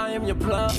I am your plug.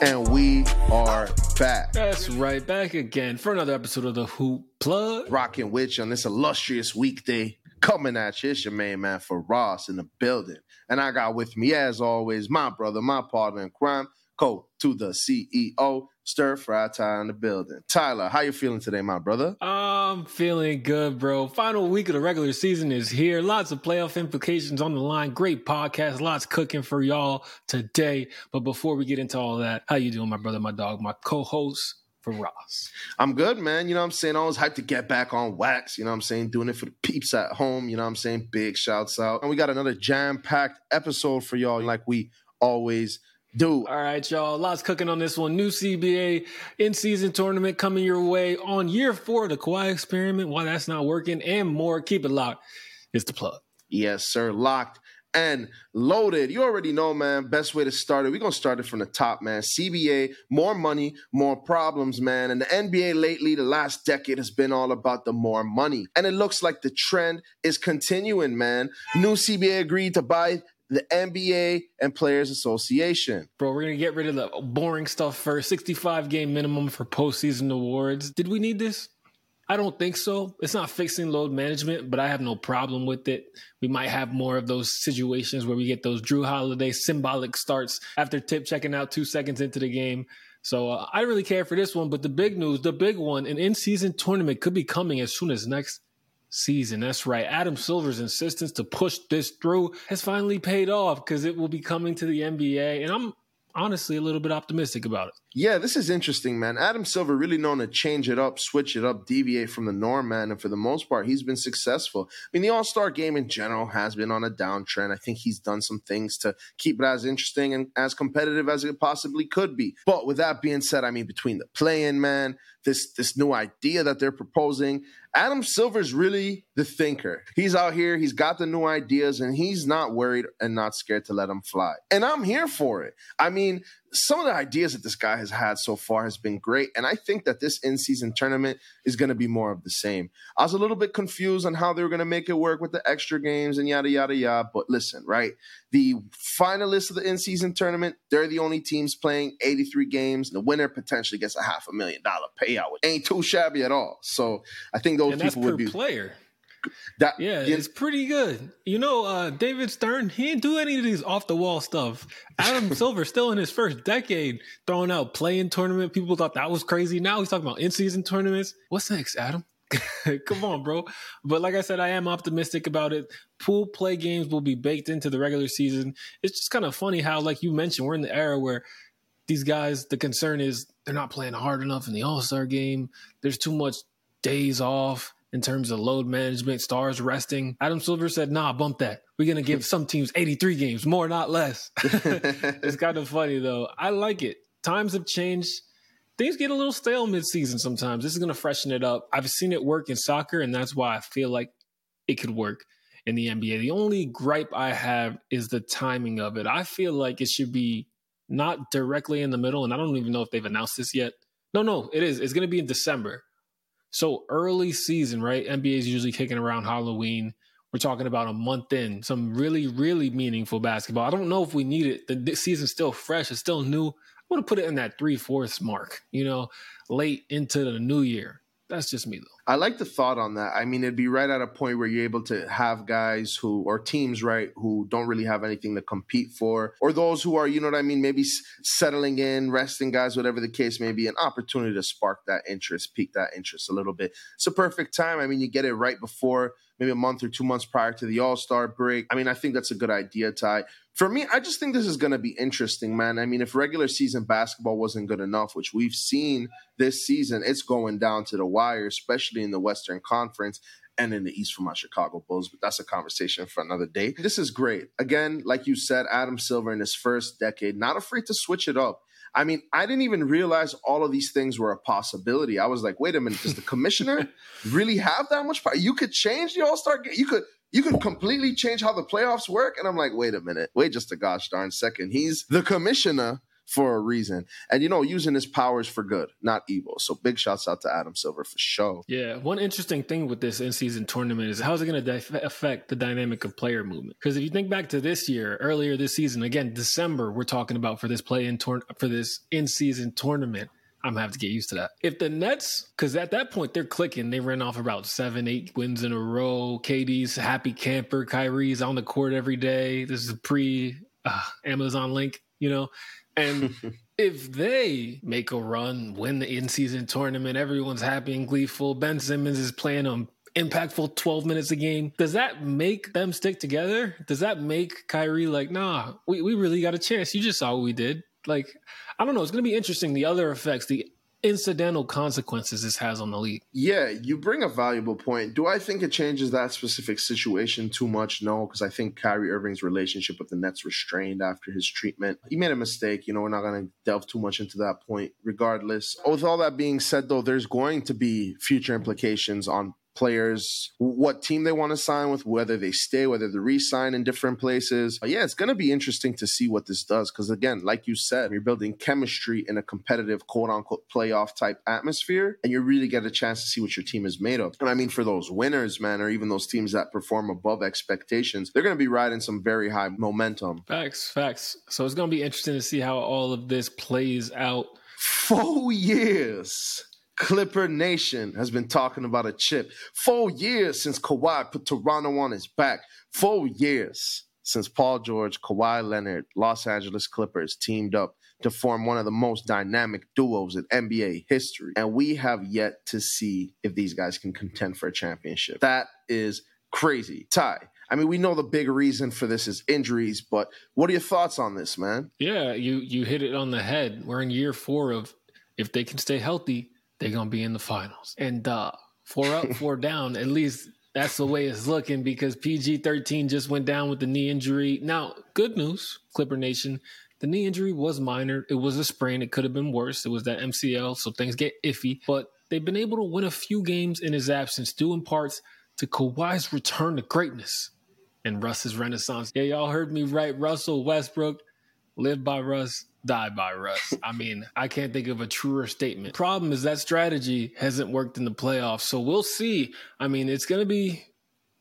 And we are back. That's right, back again for another episode of the Hoop Plug. Rocking with you on this illustrious weekday. Coming at you, it's your main man Firas in the building. And I got with me, as always, my brother, my partner in crime, Co to the CEO, Stir Fry Ty in the building. Tyler, how you feeling today, my brother? I'm feeling good, bro. Final week of the regular season is here. Lots of playoff implications on the line. Great podcast. Lots cooking for y'all today. But before we get into all that, how you doing, my brother, my dog, my co-host? Firas. I'm good, man. You know what I'm saying? Always hyped to get back on wax. You know what I'm saying? Doing it for the peeps at home. You know what I'm saying? Big shouts out. And we got another jam packed episode for y'all, like we always do. All right, y'all. Lots cooking on this one. New CBA in season tournament coming your way on year four of the Kawhi experiment. Why that's not working and more. Keep it locked. It's the plug. Yes, sir. Locked and loaded. You already know, man. Best way to start it. We're going to start it from the top, man. CBA, more money, more problems, man. And the NBA lately, the last decade has been all about the more money. And it looks like the trend is continuing, man. New CBA agreed to buy the NBA and Players Association. Bro, we're gonna get rid of the boring stuff first. 65 game minimum for postseason awards. Did we need this? I don't think so. It's not fixing load management, but I have no problem with it. We might have more of those situations where we get those Jrue Holiday symbolic starts after tip checking out two seconds into the game. So uh, I really care for this one. But the big news, the big one, an in season tournament could be coming as soon as next season. That's right. Adam Silver's insistence to push this through has finally paid off because it will be coming to the NBA. And I'm honestly a little bit optimistic about it. Yeah, this is interesting, man. Adam Silver really known to change it up, switch it up, deviate from the norm, man. And for the most part, he's been successful. I mean, the All Star game in general has been on a downtrend. I think he's done some things to keep it as interesting and as competitive as it possibly could be. But with that being said, I mean, between the play-in, man, this this new idea that they're proposing, Adam Silver's really the thinker. He's out here, he's got the new ideas, and he's not worried and not scared to let them fly. And I'm here for it. I mean, some of the ideas that this guy has had so far has been great. And I think that this in season tournament is going to be more of the same. I was a little bit confused on how they were going to make it work with the extra games and yada, yada, yada. But listen, right? The finalists of the in season tournament, they're the only teams playing 83 games. And the winner potentially gets a half a million dollar payout, which ain't too shabby at all. So I think those people would be. player. That, yeah, yeah, it's pretty good. You know, uh, David Stern, he didn't do any of these off the wall stuff. Adam Silver, still in his first decade, throwing out play-in tournament. People thought that was crazy. Now he's talking about in season tournaments. What's next, Adam? Come on, bro. But like I said, I am optimistic about it. Pool play games will be baked into the regular season. It's just kind of funny how, like you mentioned, we're in the era where these guys, the concern is they're not playing hard enough in the All Star game. There's too much days off in terms of load management, stars resting. Adam Silver said, nah, bump that. We're going to give some teams 83 games, more, not less. it's kind of funny, though. I like it. Times have changed. Things get a little stale mid-season sometimes. This is going to freshen it up. I've seen it work in soccer, and that's why I feel like it could work in the NBA. The only gripe I have is the timing of it. I feel like it should be not directly in the middle, and I don't even know if they've announced this yet. No, no, it is. It's going to be in December. So early season, right? NBA is usually kicking around Halloween. We're talking about a month in, some really, really meaningful basketball. I don't know if we need it. The season's still fresh, it's still new. I want to put it in that three fourths mark, you know, late into the new year. That's just me though. I like the thought on that. I mean, it'd be right at a point where you're able to have guys who, or teams, right, who don't really have anything to compete for, or those who are, you know what I mean, maybe settling in, resting guys, whatever the case may be, an opportunity to spark that interest, pique that interest a little bit. It's a perfect time. I mean, you get it right before maybe a month or two months prior to the All Star break. I mean, I think that's a good idea, Ty. For me, I just think this is going to be interesting, man. I mean, if regular season basketball wasn't good enough, which we've seen this season, it's going down to the wire, especially in the Western Conference and in the East for my Chicago Bulls. But that's a conversation for another day. This is great. Again, like you said, Adam Silver in his first decade, not afraid to switch it up. I mean, I didn't even realize all of these things were a possibility. I was like, wait a minute, does the commissioner really have that much power? You could change the All Star game. You could you could completely change how the playoffs work. And I'm like, wait a minute, wait just a gosh darn second. He's the commissioner. For a reason. And you know, using his powers for good, not evil. So big shouts out to Adam Silver for sure. Yeah, one interesting thing with this in-season tournament is how's it going to affect the dynamic of player movement? Because if you think back to this year, earlier this season, again December, we're talking about for this play in tour- for this in-season tournament. I'm gonna have to get used to that. If the Nets, because at that point they're clicking, they ran off about seven, eight wins in a row. KD's happy camper, Kyrie's on the court every day. This is a pre uh, Amazon link, you know. And if they make a run, win the in season tournament, everyone's happy and gleeful. Ben Simmons is playing on impactful 12 minutes a game. Does that make them stick together? Does that make Kyrie like, nah, we, we really got a chance? You just saw what we did. Like, I don't know. It's going to be interesting. The other effects, the incidental consequences this has on the league. Yeah, you bring a valuable point. Do I think it changes that specific situation too much? No, because I think Kyrie Irving's relationship with the Nets restrained after his treatment. He made a mistake. You know, we're not going to delve too much into that point regardless. With all that being said, though, there's going to be future implications on players, what team they want to sign with, whether they stay, whether they re-sign in different places. But yeah, it's going to be interesting to see what this does because again, like you said, you're building chemistry in a competitive quote unquote playoff type atmosphere, and you really get a chance to see what your team is made of. And I mean, for those winners, man, or even those teams that perform above expectations, they're going to be riding some very high momentum. Facts, facts. So it's going to be interesting to see how all of this plays out. Four years Clipper Nation has been talking about a chip. Four years since Kawhi put Toronto on his back. Four years since Paul George, Kawhi Leonard, Los Angeles Clippers teamed up to form one of the most dynamic duos in NBA history. And we have yet to see if these guys can contend for a championship. That is crazy. Ty, I mean, we know the big reason for this is injuries, but what are your thoughts on this, man? Yeah, you you hit it on the head. We're in year four of if they can stay healthy, they're gonna be in the finals. And uh, four up, four down. At least that's the way it's looking because PG thirteen just went down with the knee injury. Now, good news, Clipper Nation. The knee injury was minor. It was a sprain. It could have been worse. It was that MCL, so things get iffy. But they've been able to win a few games in his absence, due in parts to Kawhi's return to greatness and Russ's renaissance. Yeah, y'all heard me right. Russell Westbrook, live by Russ, die by Russ. I mean, I can't think of a truer statement. Problem is that strategy hasn't worked in the playoffs. So we'll see. I mean, it's going to be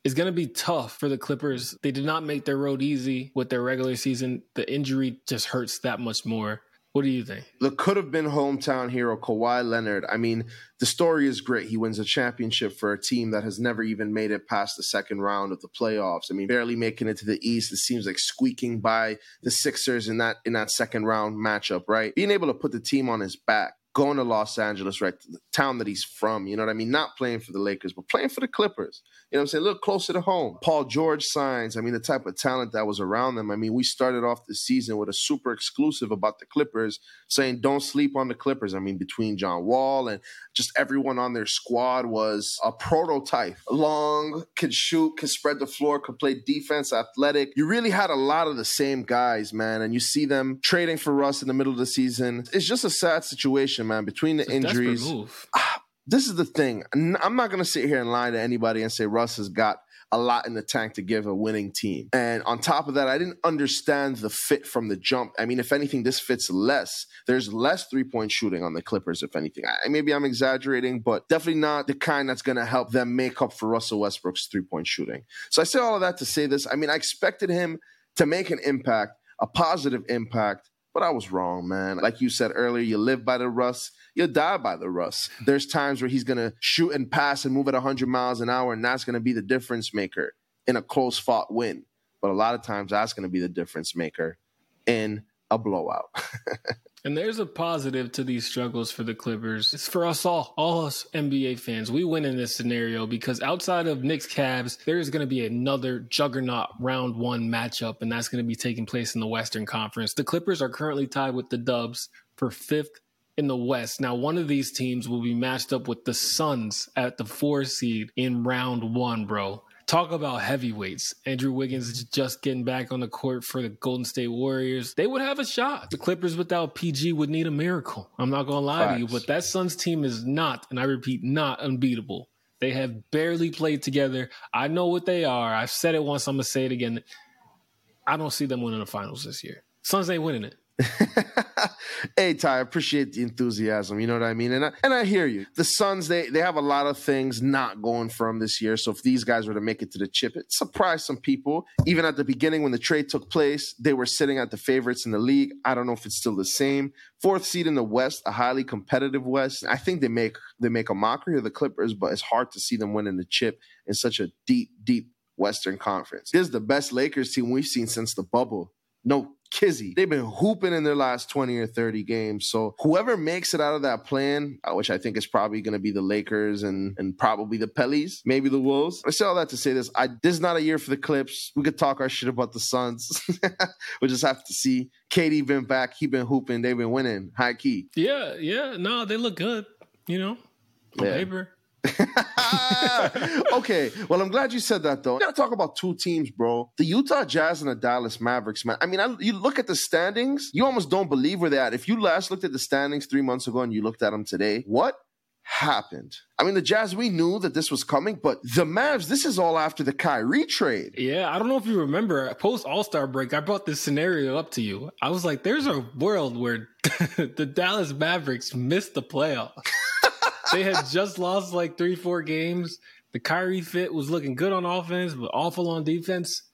it's going to be tough for the Clippers. They did not make their road easy with their regular season. The injury just hurts that much more. What do you think? The could have been hometown hero Kawhi Leonard. I mean, the story is great. He wins a championship for a team that has never even made it past the second round of the playoffs. I mean, barely making it to the East. It seems like squeaking by the Sixers in that in that second round matchup, right? Being able to put the team on his back going to Los Angeles, right, the town that he's from. You know what I mean? Not playing for the Lakers, but playing for the Clippers. You know what I'm saying? A little closer to home. Paul George signs. I mean, the type of talent that was around them. I mean, we started off the season with a super exclusive about the Clippers saying don't sleep on the Clippers. I mean, between John Wall and just everyone on their squad was a prototype. Long, could shoot, could spread the floor, could play defense, athletic. You really had a lot of the same guys, man. And you see them trading for Russ in the middle of the season. It's just a sad situation man. Between the injuries, ah, this is the thing. I'm not going to sit here and lie to anybody and say Russ has got a lot in the tank to give a winning team. And on top of that, I didn't understand the fit from the jump. I mean, if anything, this fits less. There's less three point shooting on the Clippers, if anything. I, maybe I'm exaggerating, but definitely not the kind that's going to help them make up for Russell Westbrook's three point shooting. So I say all of that to say this. I mean, I expected him to make an impact, a positive impact but I was wrong, man. Like you said earlier, you live by the Russ, you die by the Russ. There's times where he's going to shoot and pass and move at 100 miles an hour, and that's going to be the difference maker in a close fought win. But a lot of times, that's going to be the difference maker in a blowout. And there's a positive to these struggles for the Clippers. It's for us all, all us NBA fans. We win in this scenario because outside of Knicks Cavs, there's going to be another juggernaut round one matchup, and that's going to be taking place in the Western Conference. The Clippers are currently tied with the Dubs for fifth in the West. Now, one of these teams will be matched up with the Suns at the four seed in round one, bro. Talk about heavyweights. Andrew Wiggins is just getting back on the court for the Golden State Warriors. They would have a shot. The Clippers without PG would need a miracle. I'm not going to lie Facts. to you, but that Suns team is not, and I repeat, not unbeatable. They have barely played together. I know what they are. I've said it once. I'm going to say it again. I don't see them winning the finals this year. Suns ain't winning it. hey Ty, I appreciate the enthusiasm. You know what I mean, and I, and I hear you. The Suns they they have a lot of things not going them this year. So if these guys were to make it to the chip, it surprised some people. Even at the beginning when the trade took place, they were sitting at the favorites in the league. I don't know if it's still the same. Fourth seed in the West, a highly competitive West. I think they make they make a mockery of the Clippers, but it's hard to see them winning the chip in such a deep, deep Western Conference. This is the best Lakers team we've seen since the bubble. No kizzy. They've been hooping in their last 20 or 30 games. So whoever makes it out of that plan, which I think is probably going to be the Lakers and, and probably the Pellies, maybe the Wolves. I say all that to say this. I, this is not a year for the Clips. We could talk our shit about the Suns. we just have to see. KD been back. He been hooping. They've been winning. High key. Yeah, yeah. No, they look good. You know, on yeah. paper. okay, well, I'm glad you said that though. We gotta talk about two teams, bro. The Utah Jazz and the Dallas Mavericks, man. I mean, I, you look at the standings, you almost don't believe where they're at. If you last looked at the standings three months ago and you looked at them today, what happened? I mean, the Jazz, we knew that this was coming, but the Mavs, this is all after the Kyrie trade. Yeah, I don't know if you remember, post All Star break, I brought this scenario up to you. I was like, there's a world where the Dallas Mavericks missed the playoffs they had just lost like three, four games. The Kyrie fit was looking good on offense, but awful on defense.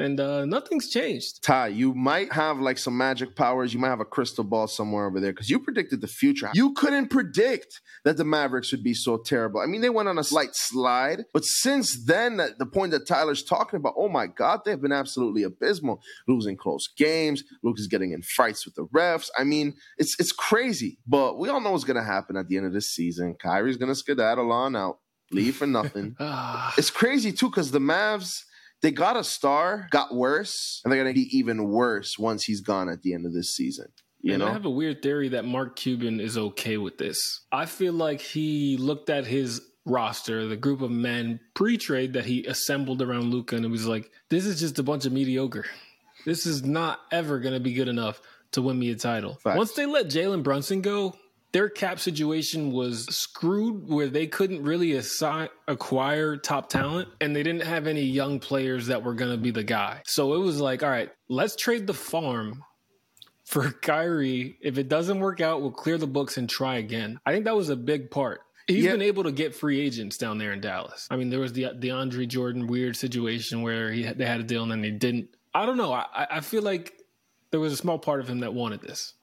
And uh, nothing's changed. Ty, you might have like some magic powers. You might have a crystal ball somewhere over there because you predicted the future. You couldn't predict that the Mavericks would be so terrible. I mean, they went on a slight slide, but since then, the point that Tyler's talking about, oh my God, they've been absolutely abysmal, losing close games. Luka's getting in fights with the refs. I mean, it's it's crazy, but we all know what's going to happen at the end of this season. Kyrie's going to skedaddle on out, leave for nothing. It's crazy too because the Mavs they got a star, got worse, and they're going to be even worse once he's gone at the end of this season. You and know? I have a weird theory that Mark Cuban is okay with this. I feel like he looked at his roster, the group of men pre-trade that he assembled around Luka, and it was like, this is just a bunch of mediocre. This is not ever going to be good enough to win me a title. Facts. Once they let Jalen Brunson go, their cap situation was screwed where they couldn't really assign, acquire top talent and they didn't have any young players that were going to be the guy. So it was like, all right, let's trade the farm for Kyrie. If it doesn't work out, we'll clear the books and try again. I think that was a big part. He's been able to get free agents down there in Dallas. I mean, there was the DeAndre Jordan weird situation where he they had a deal and then they didn't. I don't know. I, I feel like there was a small part of him that wanted this.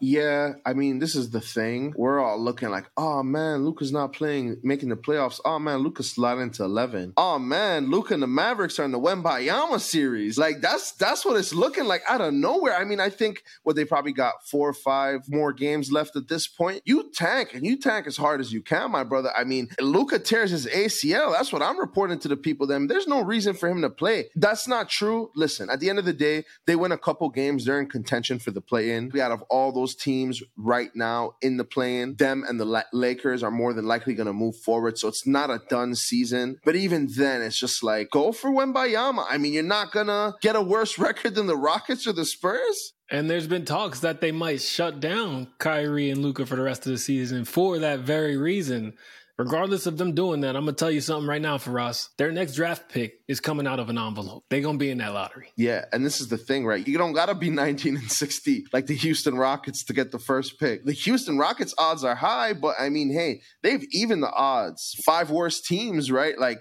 Yeah, I mean, this is the thing. We're all looking like, oh man, Luka's not playing, making the playoffs. Oh man, Luka's sliding to eleven. Oh man, Luka and the Mavericks are in the Wembanyama series. Like that's that's what it's looking like out of nowhere. I mean, I think what they probably got four or five more games left at this point. You tank and you tank as hard as you can, my brother. I mean, Luka tears his ACL. That's what I'm reporting to the people. Them, there's no reason for him to play. That's not true. Listen, at the end of the day, they win a couple games. They're in contention for the play-in. We out of all those those teams right now in the play-in, them and the Lakers are more than likely going to move forward. So it's not a done season. But even then, it's just like go for Wembanyama. I mean, you're not gonna get a worse record than the Rockets or the Spurs. And there's been talks that they might shut down Kyrie and Luka for the rest of the season for that very reason regardless of them doing that, I'm gonna tell you something right now for us. Their next draft pick is coming out of an envelope. They're gonna be in that lottery. Yeah, and this is the thing, right? You don't gotta be 19 and 60 like the Houston Rockets to get the first pick. The Houston Rockets odds are high, but I mean, hey, they've even the odds. Five worst teams, right? Like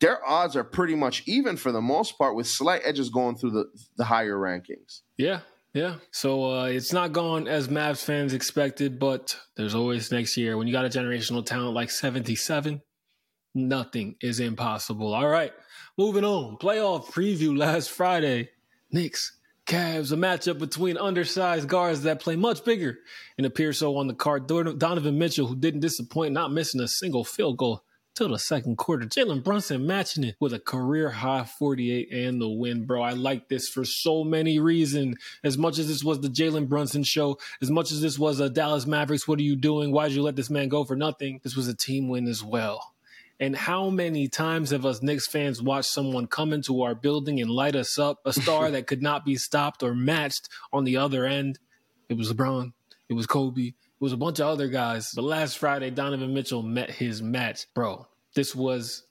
their odds are pretty much even for the most part, with slight edges going through the the higher rankings. Yeah, yeah. So uh, it's not gone as Mavs fans expected, but there's always next year. When you got a generational talent like 77, nothing is impossible. All right. Moving on. Playoff preview last Friday. Knicks, Cavs, a matchup between undersized guards that play much bigger and appear so on the card. Donovan Mitchell, who didn't disappoint, not missing a single field goal till the second quarter. Jalen Brunson matching it with a career high 48 and the win, bro. I like this for so many reasons. As much as this was the Jalen Brunson show, as much as this was a Dallas Mavericks, what are you doing? Why'd you let this man go for nothing? This was a team win as well. And how many times have us Knicks fans watched someone come into our building and light us up, a star that could not be stopped or matched on the other end? It was LeBron. It was Kobe. It was a bunch of other guys. But last Friday, Donovan Mitchell met his match. Bro, this was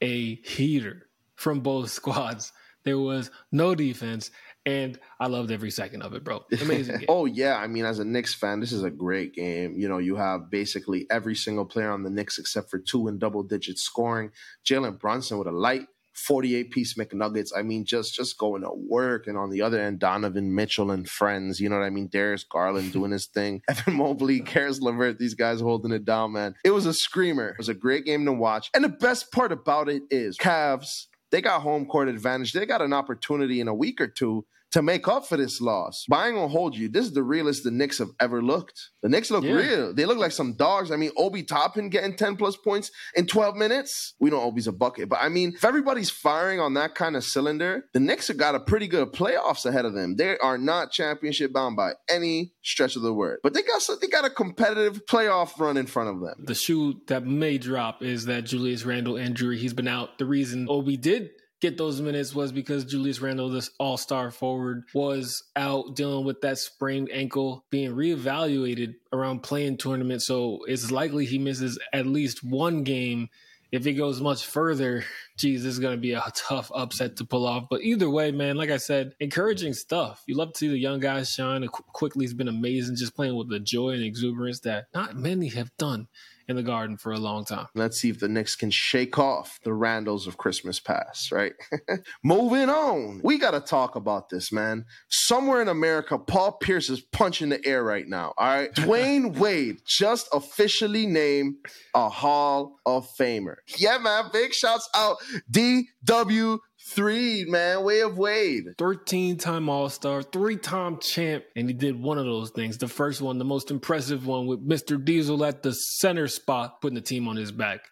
a heater from both squads. There was no defense and I loved every second of it, bro. Amazing. oh yeah, I mean, as a Knicks fan, this is a great game. You know, you have basically every single player on the Knicks except for two in double digit scoring. Jalen Brunson with a light 48 piece McNuggets. I mean, just just going to work. And on the other end, Donovan Mitchell and friends. You know what I mean? Darius Garland doing his thing. Evan Mobley, Caris LeVert, these guys holding it down, man. It was a screamer. It was a great game to watch. And the best part about it is Cavs, they got home court advantage. They got an opportunity in a week or two to make up for this loss. But I ain't gonna hold you. This is the realest the Knicks have ever looked. The Knicks look yeah. real. They look like some dogs. I mean, Obi Toppin getting 10 plus points in 12 minutes. We know Obi's a bucket. But I mean, if everybody's firing on that kind of cylinder, the Knicks have got a pretty good playoffs ahead of them. They are not championship bound by any stretch of the word. But they got they got a competitive playoff run in front of them. The shoe that may drop is that Julius Randle injury. He's been out. The reason Obi did get those minutes was because Julius Randle, this all star forward, was out dealing with that sprained ankle, being reevaluated around playing tournament. So it's likely he misses at least one game. If it goes much further, geez, this is going to be a tough upset to pull off. But either way, man, like I said, encouraging stuff. You love to see the young guys shine. Quickley has been amazing, just playing with the joy and exuberance that not many have done in the garden for a long time. Let's see if the Knicks can shake off the Randles of Christmas past, right? Moving on. We got to talk about this, man. Somewhere in America, Paul Pierce is punching the air right now. All right. Dwyane Wade just officially named a Hall of Famer. Yeah, man. Big shouts out DW Three, man. Way of Wade. 13 time All Star, three time champ. And he did one of those things. The first one, the most impressive one, with Mr. Diesel at the center spot, putting the team on his back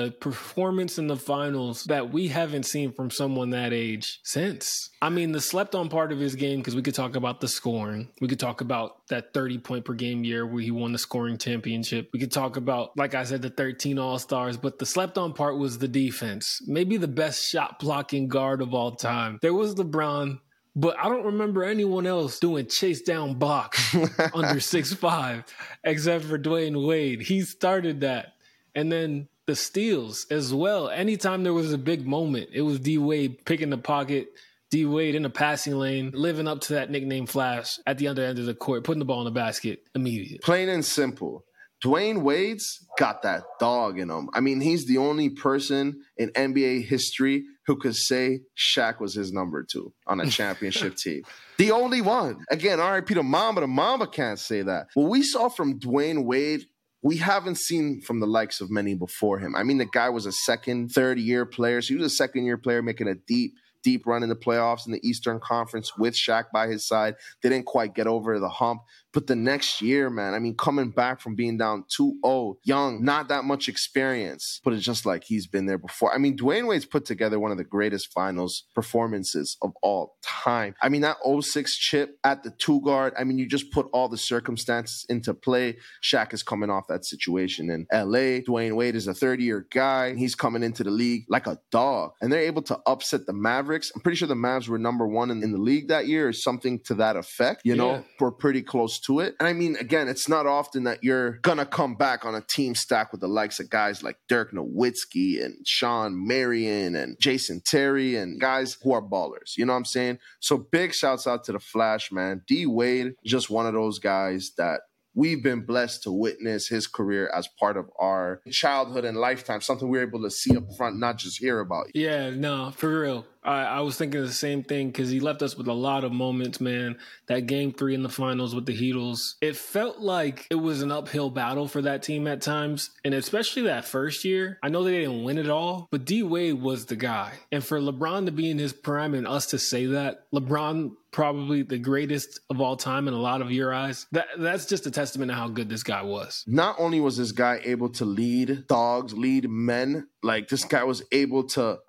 a performance in the finals that we haven't seen from someone that age since. I mean, the slept on part of his game, because we could talk about the scoring. We could talk about that 30 point per game year where he won the scoring championship. We could talk about, like I said, the 13 All Stars, but the slept on part was the defense. Maybe the best shot blocking guard of all time. There was LeBron. But I don't remember anyone else doing chase down block under six five, except for Dwyane Wade. He started that. And then the steals as well. Anytime there was a big moment, it was D Wade picking the pocket, D Wade in the passing lane, living up to that nickname Flash at the other end of the court, putting the ball in the basket immediately. Plain and simple. Dwyane Wade's got that dog in him. I mean, he's the only person in NBA history who could say Shaq was his number two on a championship team. The only one. Again, RIP to Mamba. The Mamba can't say that. What we saw from Dwyane Wade we haven't seen from the likes of many before him. I mean, the guy was a second, third year player. So he was a second year player making a deep deep run in the playoffs in the Eastern Conference with Shaq by his side. They didn't quite get over the hump. But the next year, man, I mean, coming back from being down 2 0, young, not that much experience, but it's just like he's been there before. I mean, Dwyane Wade's put together one of the greatest finals performances of all time. I mean, that 06 chip at the two guard, I mean, you just put all the circumstances into play. Shaq is coming off that situation in LA. Dwyane Wade is a 30 year guy. He's coming into the league like a dog, and they're able to upset the Mavericks. I'm pretty sure the Mavs were number one in, in the league that year, or something to that effect. You know, we're pretty close to it. And I mean, again, it's not often that you're gonna come back on a team stack with the likes of guys like Dirk Nowitzki and Shawn Marion and Jason Terry and guys who are ballers. You know what I'm saying? So big shouts out to the Flash, man. D Wade, just one of those guys that we've been blessed to witness his career as part of our childhood and lifetime, something we're able to see up front, not just hear about. Yeah, no, for real. I, I was thinking the same thing because he left us with a lot of moments, man. That game three in the finals with the Heatles, it felt like it was an uphill battle for that team at times. And especially that first year, I know they didn't win it all, but D Wade was the guy. And for LeBron to be in his prime and us to say that, LeBron probably the greatest of all time in a lot of your eyes. That that's just a testament to how good this guy was. Not only was this guy able to lead dogs, lead men, like this guy was able to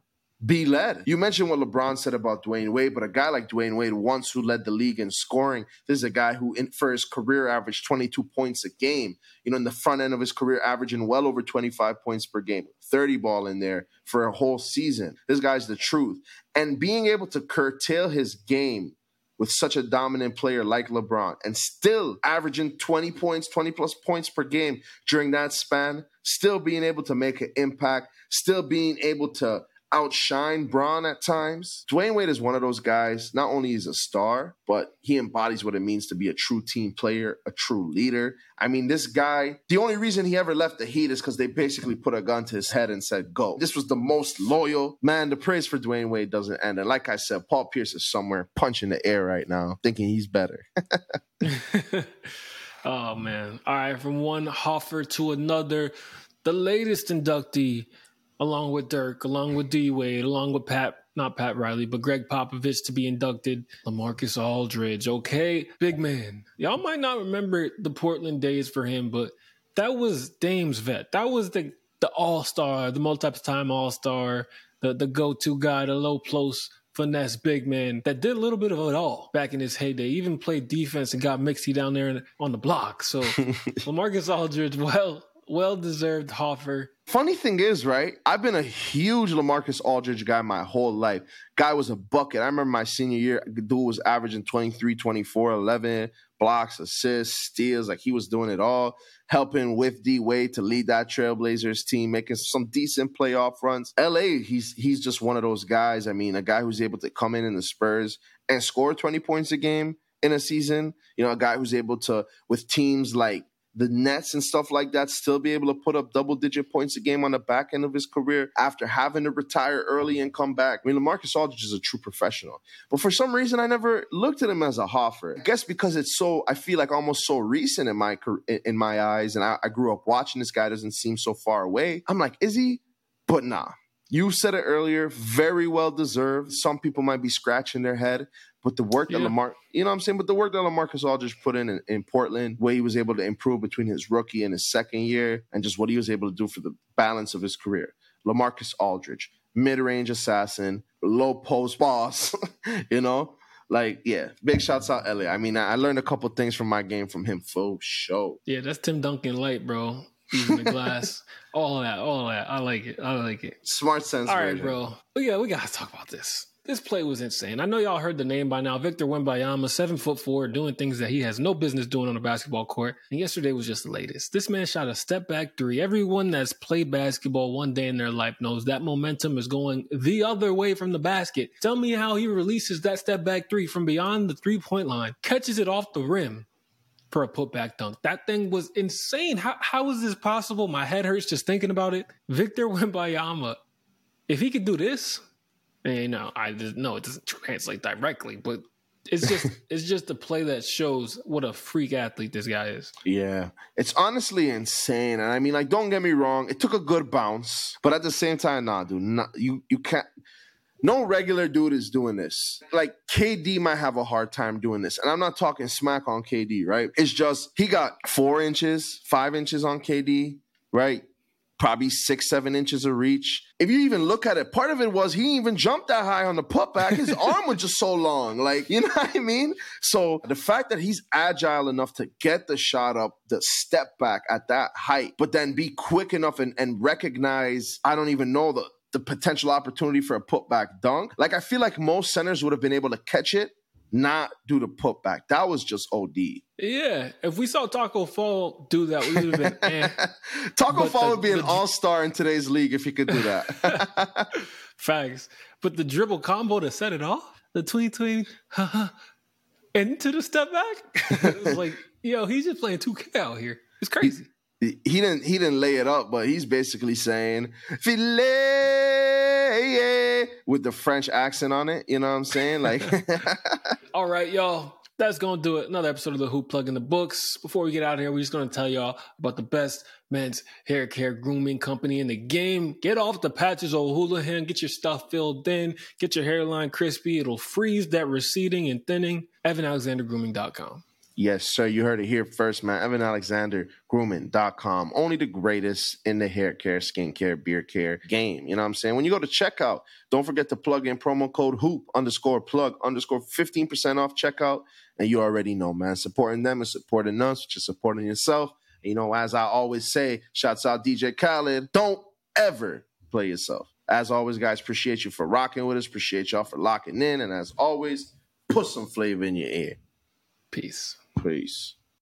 be led. You mentioned what LeBron said about Dwyane Wade, but a guy like Dwyane Wade, once who led the league in scoring, this is a guy who, in, for his career, averaged 22 points a game. You know, in the front end of his career, averaging well over 25 points per game, 30 ball in there for a whole season. This guy's the truth. And being able to curtail his game with such a dominant player like LeBron and still averaging 20 points, 20 plus points per game during that span, still being able to make an impact, still being able to outshine Bron at times. Dwyane Wade is one of those guys. Not only is a star, but he embodies what it means to be a true team player, a true leader. I mean, this guy, the only reason he ever left the Heat is because they basically put a gun to his head and said, go. This was the most loyal. Man, the praise for Dwyane Wade doesn't end. And like I said, Paul Pierce is somewhere punching the air right now, thinking he's better. oh, man. All right, from one Hoffer to another. The latest inductee along with Dirk, along with D Wade, along with Pat, not Pat Riley, but Gregg Popovich to be inducted. LaMarcus Aldridge, okay, big man. Y'all might not remember the Portland days for him, but that was Dame's vet. That was the the all star, the multi-time all star, the the go to guy, the low post finesse big man that did a little bit of it all back in his heyday. Even played defense and got mixy down there on the block. So LaMarcus Aldridge, well, well deserved Hoffer. Funny thing is, right? I've been a huge LaMarcus Aldridge guy my whole life. Guy was a bucket. I remember my senior year, dude was averaging 23, 24, 11 blocks, assists, steals. Like he was doing it all, helping with D Wade to lead that Trailblazers team, making some decent playoff runs. LA, he's he's just one of those guys. I mean, a guy who's able to come in in the Spurs and score 20 points a game in a season. You know, a guy who's able to, with teams like the Nets and stuff like that still be able to put up double digit points a game on the back end of his career after having to retire early and come back. I mean, LaMarcus Aldridge is a true professional. But for some reason, I never looked at him as a Hoffer. I guess because it's so, I feel like almost so recent in my in my eyes. And I, I grew up watching this guy, doesn't seem so far away. I'm like, is he? But nah. You said it earlier, very well deserved. Some people might be scratching their head. But the work yeah. that Lamar, you know what I'm saying? But the work that LaMarcus Aldridge put in, in, in Portland, where he was able to improve between his rookie and his second year, and just what he was able to do for the balance of his career. LaMarcus Aldridge, mid-range assassin, low post boss, you know? Like, yeah, big shouts out LA. I mean, I learned a couple things from my game from him for sure. Yeah, that's Tim Duncan light, bro. Using the glass, all of that, all of that. I like it. I like it. Smart sense. All right, version. bro. But yeah, we gotta talk about this. This play was insane. I know y'all heard the name by now. Victor Wembanyama, seven foot four, doing things that he has no business doing on a basketball court. And yesterday was just the latest. This man shot a step back three. Everyone that's played basketball one day in their life knows that momentum is going the other way from the basket. Tell me how he releases that step back three from beyond the three point line, catches it off the rim, for a putback dunk. That thing was insane. How how is this possible? My head hurts just thinking about it. Victor Wembanyama, if he could do this, and no, I just no, it doesn't translate directly, but it's just it's just a play that shows what a freak athlete this guy is. Yeah, it's honestly insane, and I mean, like, don't get me wrong, it took a good bounce, but at the same time, nah, dude, not, you you can't. No regular dude is doing this. Like KD might have a hard time doing this, and I'm not talking smack on KD, right? It's just he got four inches, five inches on KD, right? probably six, seven inches of reach. If you even look at it, part of it was he even jumped that high on the putback. His arm was just so long. Like, you know what I mean? So the fact that he's agile enough to get the shot up, the step back at that height, but then be quick enough and, and recognize, I don't even know the the potential opportunity for a putback dunk. Like I feel like most centers would have been able to catch it not do the putback. That was just OD. Yeah, if we saw Tacko Fall do that, we would have been. Eh. Tacko Fall the, would be an all star in today's league if he could do that. Facts, but the dribble combo to set it off, the tween tween, into the step back. it was like, yo, he's just playing two K out here. It's crazy. He didn't. He didn't lay it up, but he's basically saying filet with the French accent on it. You know what I'm saying? Like, all right, y'all. That's gonna do it. Another episode of the Hoop Plug in the books. Before we get out of here, we're just gonna tell y'all about the best men's hair care grooming company in the game. Get off the patches, old Houlihan. Get your stuff filled in. Get your hairline crispy. It'll freeze that receding and thinning. EvanAlexanderGrooming.com. Yes, sir. You heard it here first, man. Evan Alexander Grooming.com. Only the greatest in the hair care, skincare, beard care game. You know what I'm saying? When you go to checkout, don't forget to plug in promo code hoop underscore plug underscore 15% off checkout. And you already know, man. Supporting them is supporting us, which is supporting yourself. And you know, as I always say, shouts out DJ Khaled. Don't ever play yourself. As always, guys, appreciate you for rocking with us. Appreciate y'all for locking in. And as always, put some flavor in your ear. Peace. Peace.